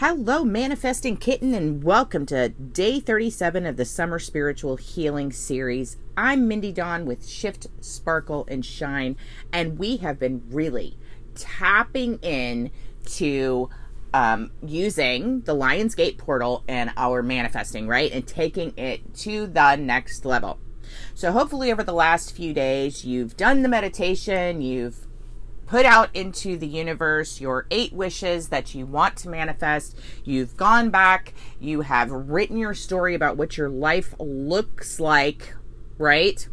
Hello, Manifesting Kitten, and welcome to day 37 of the Summer Spiritual Healing Series. I'm Mindy Dawn with Shift, Sparkle, and Shine, and we have been really tapping in to um, using the Lionsgate portal and our manifesting, right? And taking it to the next level. So, hopefully, over the last few days, you've done the meditation, you've put out into the universe your eight wishes that you want to manifest. You've gone back, you have written your story about what your life looks like, right?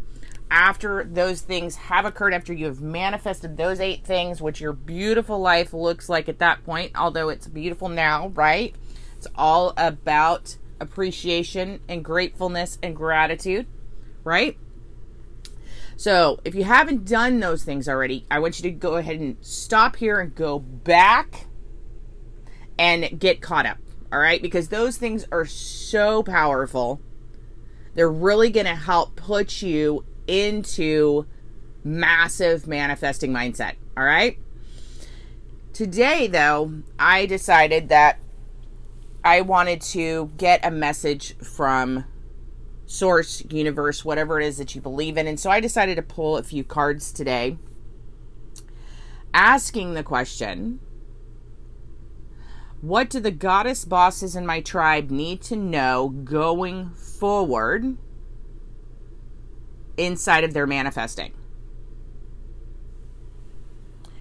After those things have occurred, after you have manifested those eight things, what your beautiful life looks like at that point, although it's beautiful now, right? It's all about appreciation and gratefulness and gratitude, right? So, if you haven't done those things already, I want you to go ahead and stop here and go back and get caught up. All right? Because those things are so powerful. They're really going to help put you into massive manifesting mindset. All right? Today, though, I decided that I wanted to get a message from source, universe, whatever it is that you believe in. And so I decided to pull a few cards today asking the question What do the goddess bosses in my tribe need to know going forward inside of their manifesting?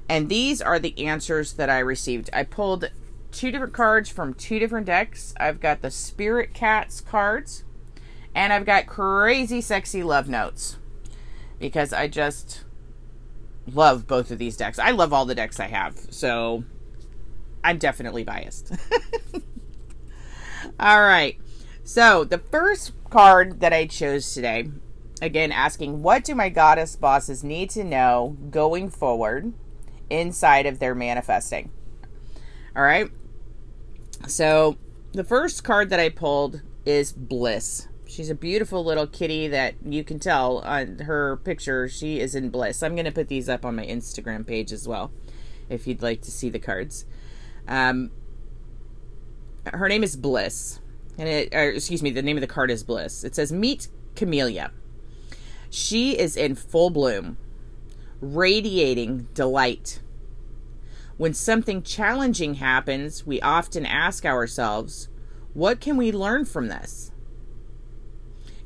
And these are the answers that I received. I pulled two different cards from two different decks. I've got the Spirit Cats cards and I've got crazy sexy love notes because I just love both of these decks. I love all the decks I have, so I'm definitely biased. all right. So, the first card that I chose today, again asking what do my goddess bosses need to know going forward inside of their manifesting? All right. So, the first card that I pulled is bliss. She's a beautiful little kitty that you can tell on her picture. She is in bliss. I'm going to put these up on my Instagram page as well if you'd like to see the cards. Um, her name is Bliss. And it, or, excuse me, the name of the card is Bliss. It says, Meet Camellia. She is in full bloom, radiating delight. When something challenging happens, we often ask ourselves, what can we learn from this?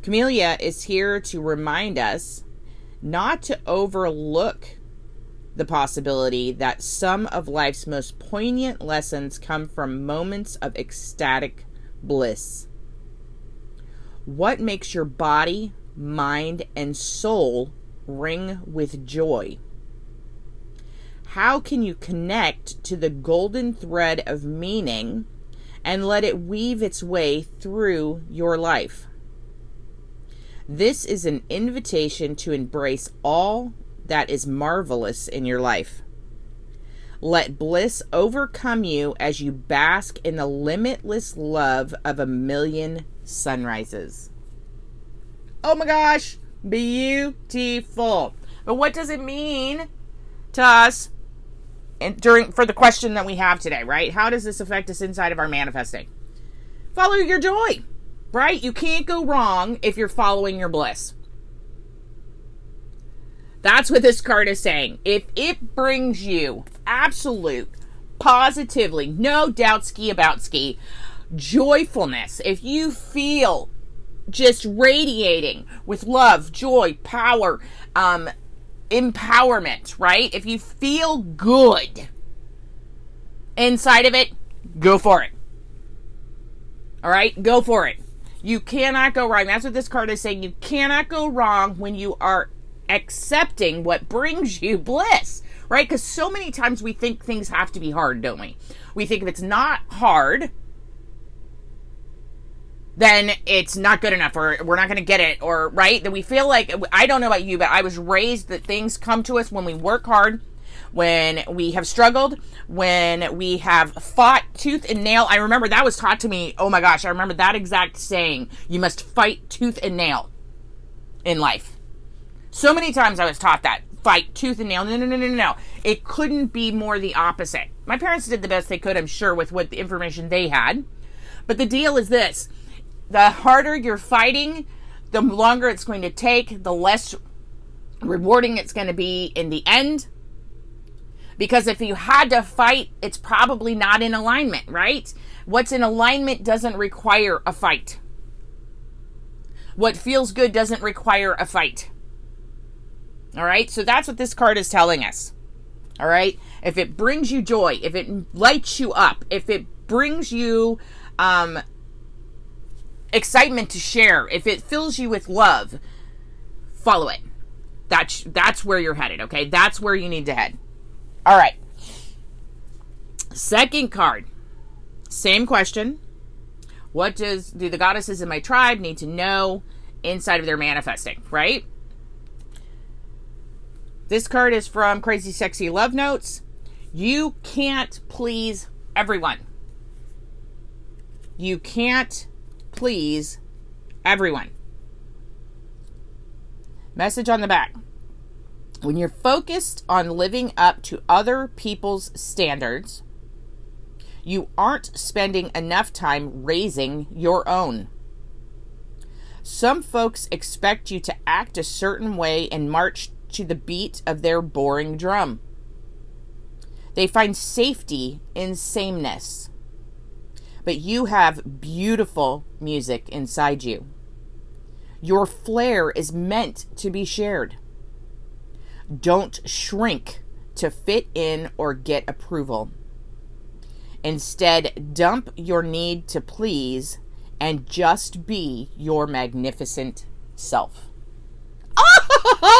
Camellia is here to remind us not to overlook the possibility that some of life's most poignant lessons come from moments of ecstatic bliss. What makes your body, mind, and soul ring with joy? How can you connect to the golden thread of meaning and let it weave its way through your life? This is an invitation to embrace all that is marvelous in your life. Let bliss overcome you as you bask in the limitless love of a million sunrises. Oh my gosh, beautiful. But what does it mean to us and during for the question that we have today, right? How does this affect us inside of our manifesting? Follow your joy right? You can't go wrong if you're following your bliss. That's what this card is saying. If it brings you absolute, positively, no doubt ski about ski, joyfulness, if you feel just radiating with love, joy, power, um, empowerment, right? If you feel good inside of it, go for it. All right, go for it. You cannot go wrong. That's what this card is saying. You cannot go wrong when you are accepting what brings you bliss, right? Because so many times we think things have to be hard, don't we? We think if it's not hard, then it's not good enough or we're not going to get it or right that we feel like I don't know about you but I was raised that things come to us when we work hard when we have struggled, when we have fought tooth and nail. I remember that was taught to me. Oh my gosh, I remember that exact saying. You must fight tooth and nail in life. So many times I was taught that. fight tooth and nail. No, no, no, no, no. It couldn't be more the opposite. My parents did the best they could, I'm sure, with what the information they had. But the deal is this the harder you're fighting, the longer it's going to take, the less rewarding it's going to be in the end. Because if you had to fight, it's probably not in alignment, right? What's in alignment doesn't require a fight. What feels good doesn't require a fight. All right? So that's what this card is telling us. All right? If it brings you joy, if it lights you up, if it brings you um, excitement to share, if it fills you with love, follow it. That's that's where you're headed, okay? That's where you need to head. All right. Second card. Same question. What does do the goddesses in my tribe need to know inside of their manifesting, right? This card is from Crazy Sexy Love Notes. You can't please everyone. You can't please everyone. Message on the back. When you're focused on living up to other people's standards, you aren't spending enough time raising your own. Some folks expect you to act a certain way and march to the beat of their boring drum. They find safety in sameness. But you have beautiful music inside you. Your flair is meant to be shared. Don't shrink to fit in or get approval. Instead, dump your need to please and just be your magnificent self.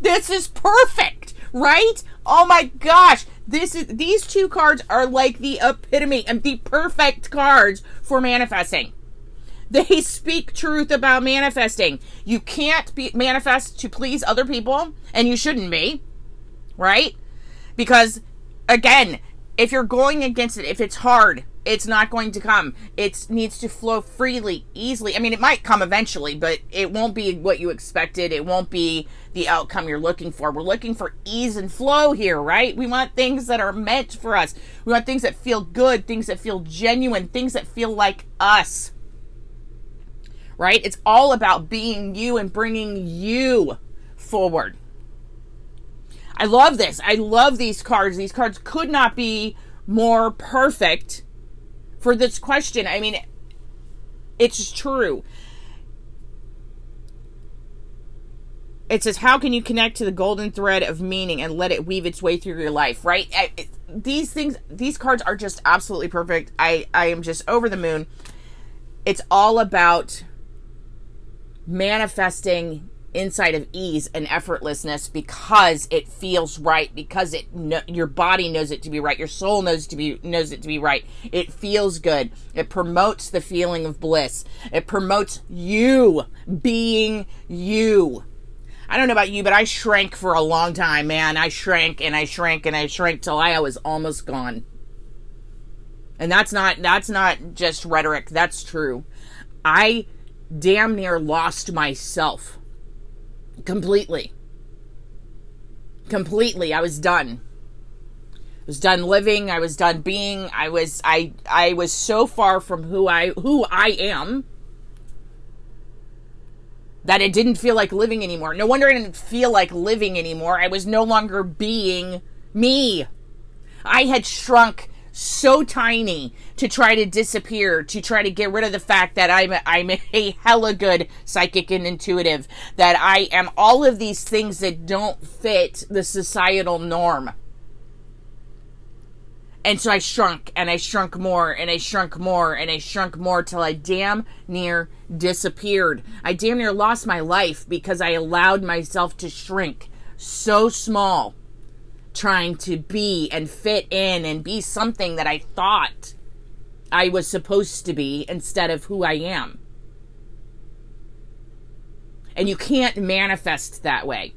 This is perfect, right? Oh my gosh, this is these two cards are like the epitome and the perfect cards for manifesting. They speak truth about manifesting. You can't be manifest to please other people, and you shouldn't be, right? Because again, if you're going against it, if it's hard, it's not going to come. It needs to flow freely, easily. I mean, it might come eventually, but it won't be what you expected. It won't be the outcome you're looking for. We're looking for ease and flow here, right? We want things that are meant for us. We want things that feel good, things that feel genuine, things that feel like us. Right? It's all about being you and bringing you forward. I love this. I love these cards. These cards could not be more perfect for this question. I mean, it's true. It says, How can you connect to the golden thread of meaning and let it weave its way through your life, right? I, it, these things, these cards are just absolutely perfect. I, I am just over the moon. It's all about manifesting inside of ease and effortlessness because it feels right because it your body knows it to be right your soul knows to be knows it to be right it feels good it promotes the feeling of bliss it promotes you being you I don't know about you, but I shrank for a long time, man. I shrank and I shrank and I shrank till I was almost gone. And that's not that's not just rhetoric. That's true. I damn near lost myself completely. Completely. I was done. I was done living, I was done being. I was I I was so far from who I who I am that it didn't feel like living anymore. No wonder I didn't feel like living anymore. I was no longer being me. I had shrunk so tiny to try to disappear, to try to get rid of the fact that I'm a, I'm a hella good psychic and intuitive, that I am all of these things that don't fit the societal norm. And so I shrunk and I shrunk more and I shrunk more and I shrunk more till I damn near disappeared. I damn near lost my life because I allowed myself to shrink so small trying to be and fit in and be something that I thought I was supposed to be instead of who I am. And you can't manifest that way.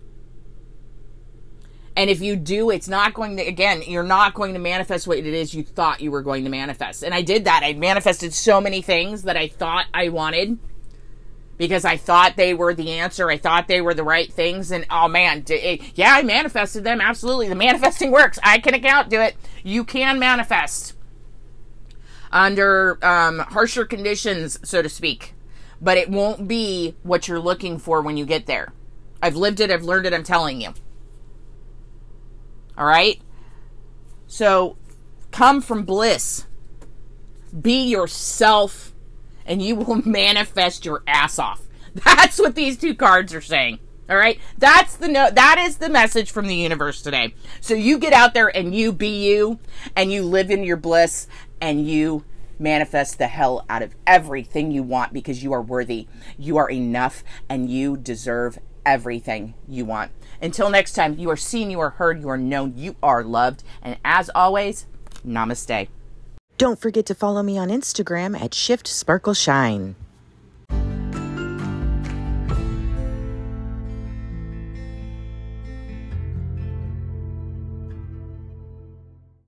And if you do, it's not going to, again, you're not going to manifest what it is you thought you were going to manifest. And I did that. I manifested so many things that I thought I wanted because I thought they were the answer. I thought they were the right things. And oh man, it, yeah, I manifested them. Absolutely. The manifesting works. I can account to it. You can manifest under um, harsher conditions, so to speak, but it won't be what you're looking for when you get there. I've lived it, I've learned it, I'm telling you. All right? So come from bliss. Be yourself and you will manifest your ass off. That's what these two cards are saying. All right? That's the no that is the message from the universe today. So you get out there and you be you and you live in your bliss and you manifest the hell out of everything you want because you are worthy. You are enough and you deserve everything you want. Until next time, you are seen, you are heard, you are known, you are loved. And as always, namaste. Don't forget to follow me on Instagram at Shift Sparkle Shine.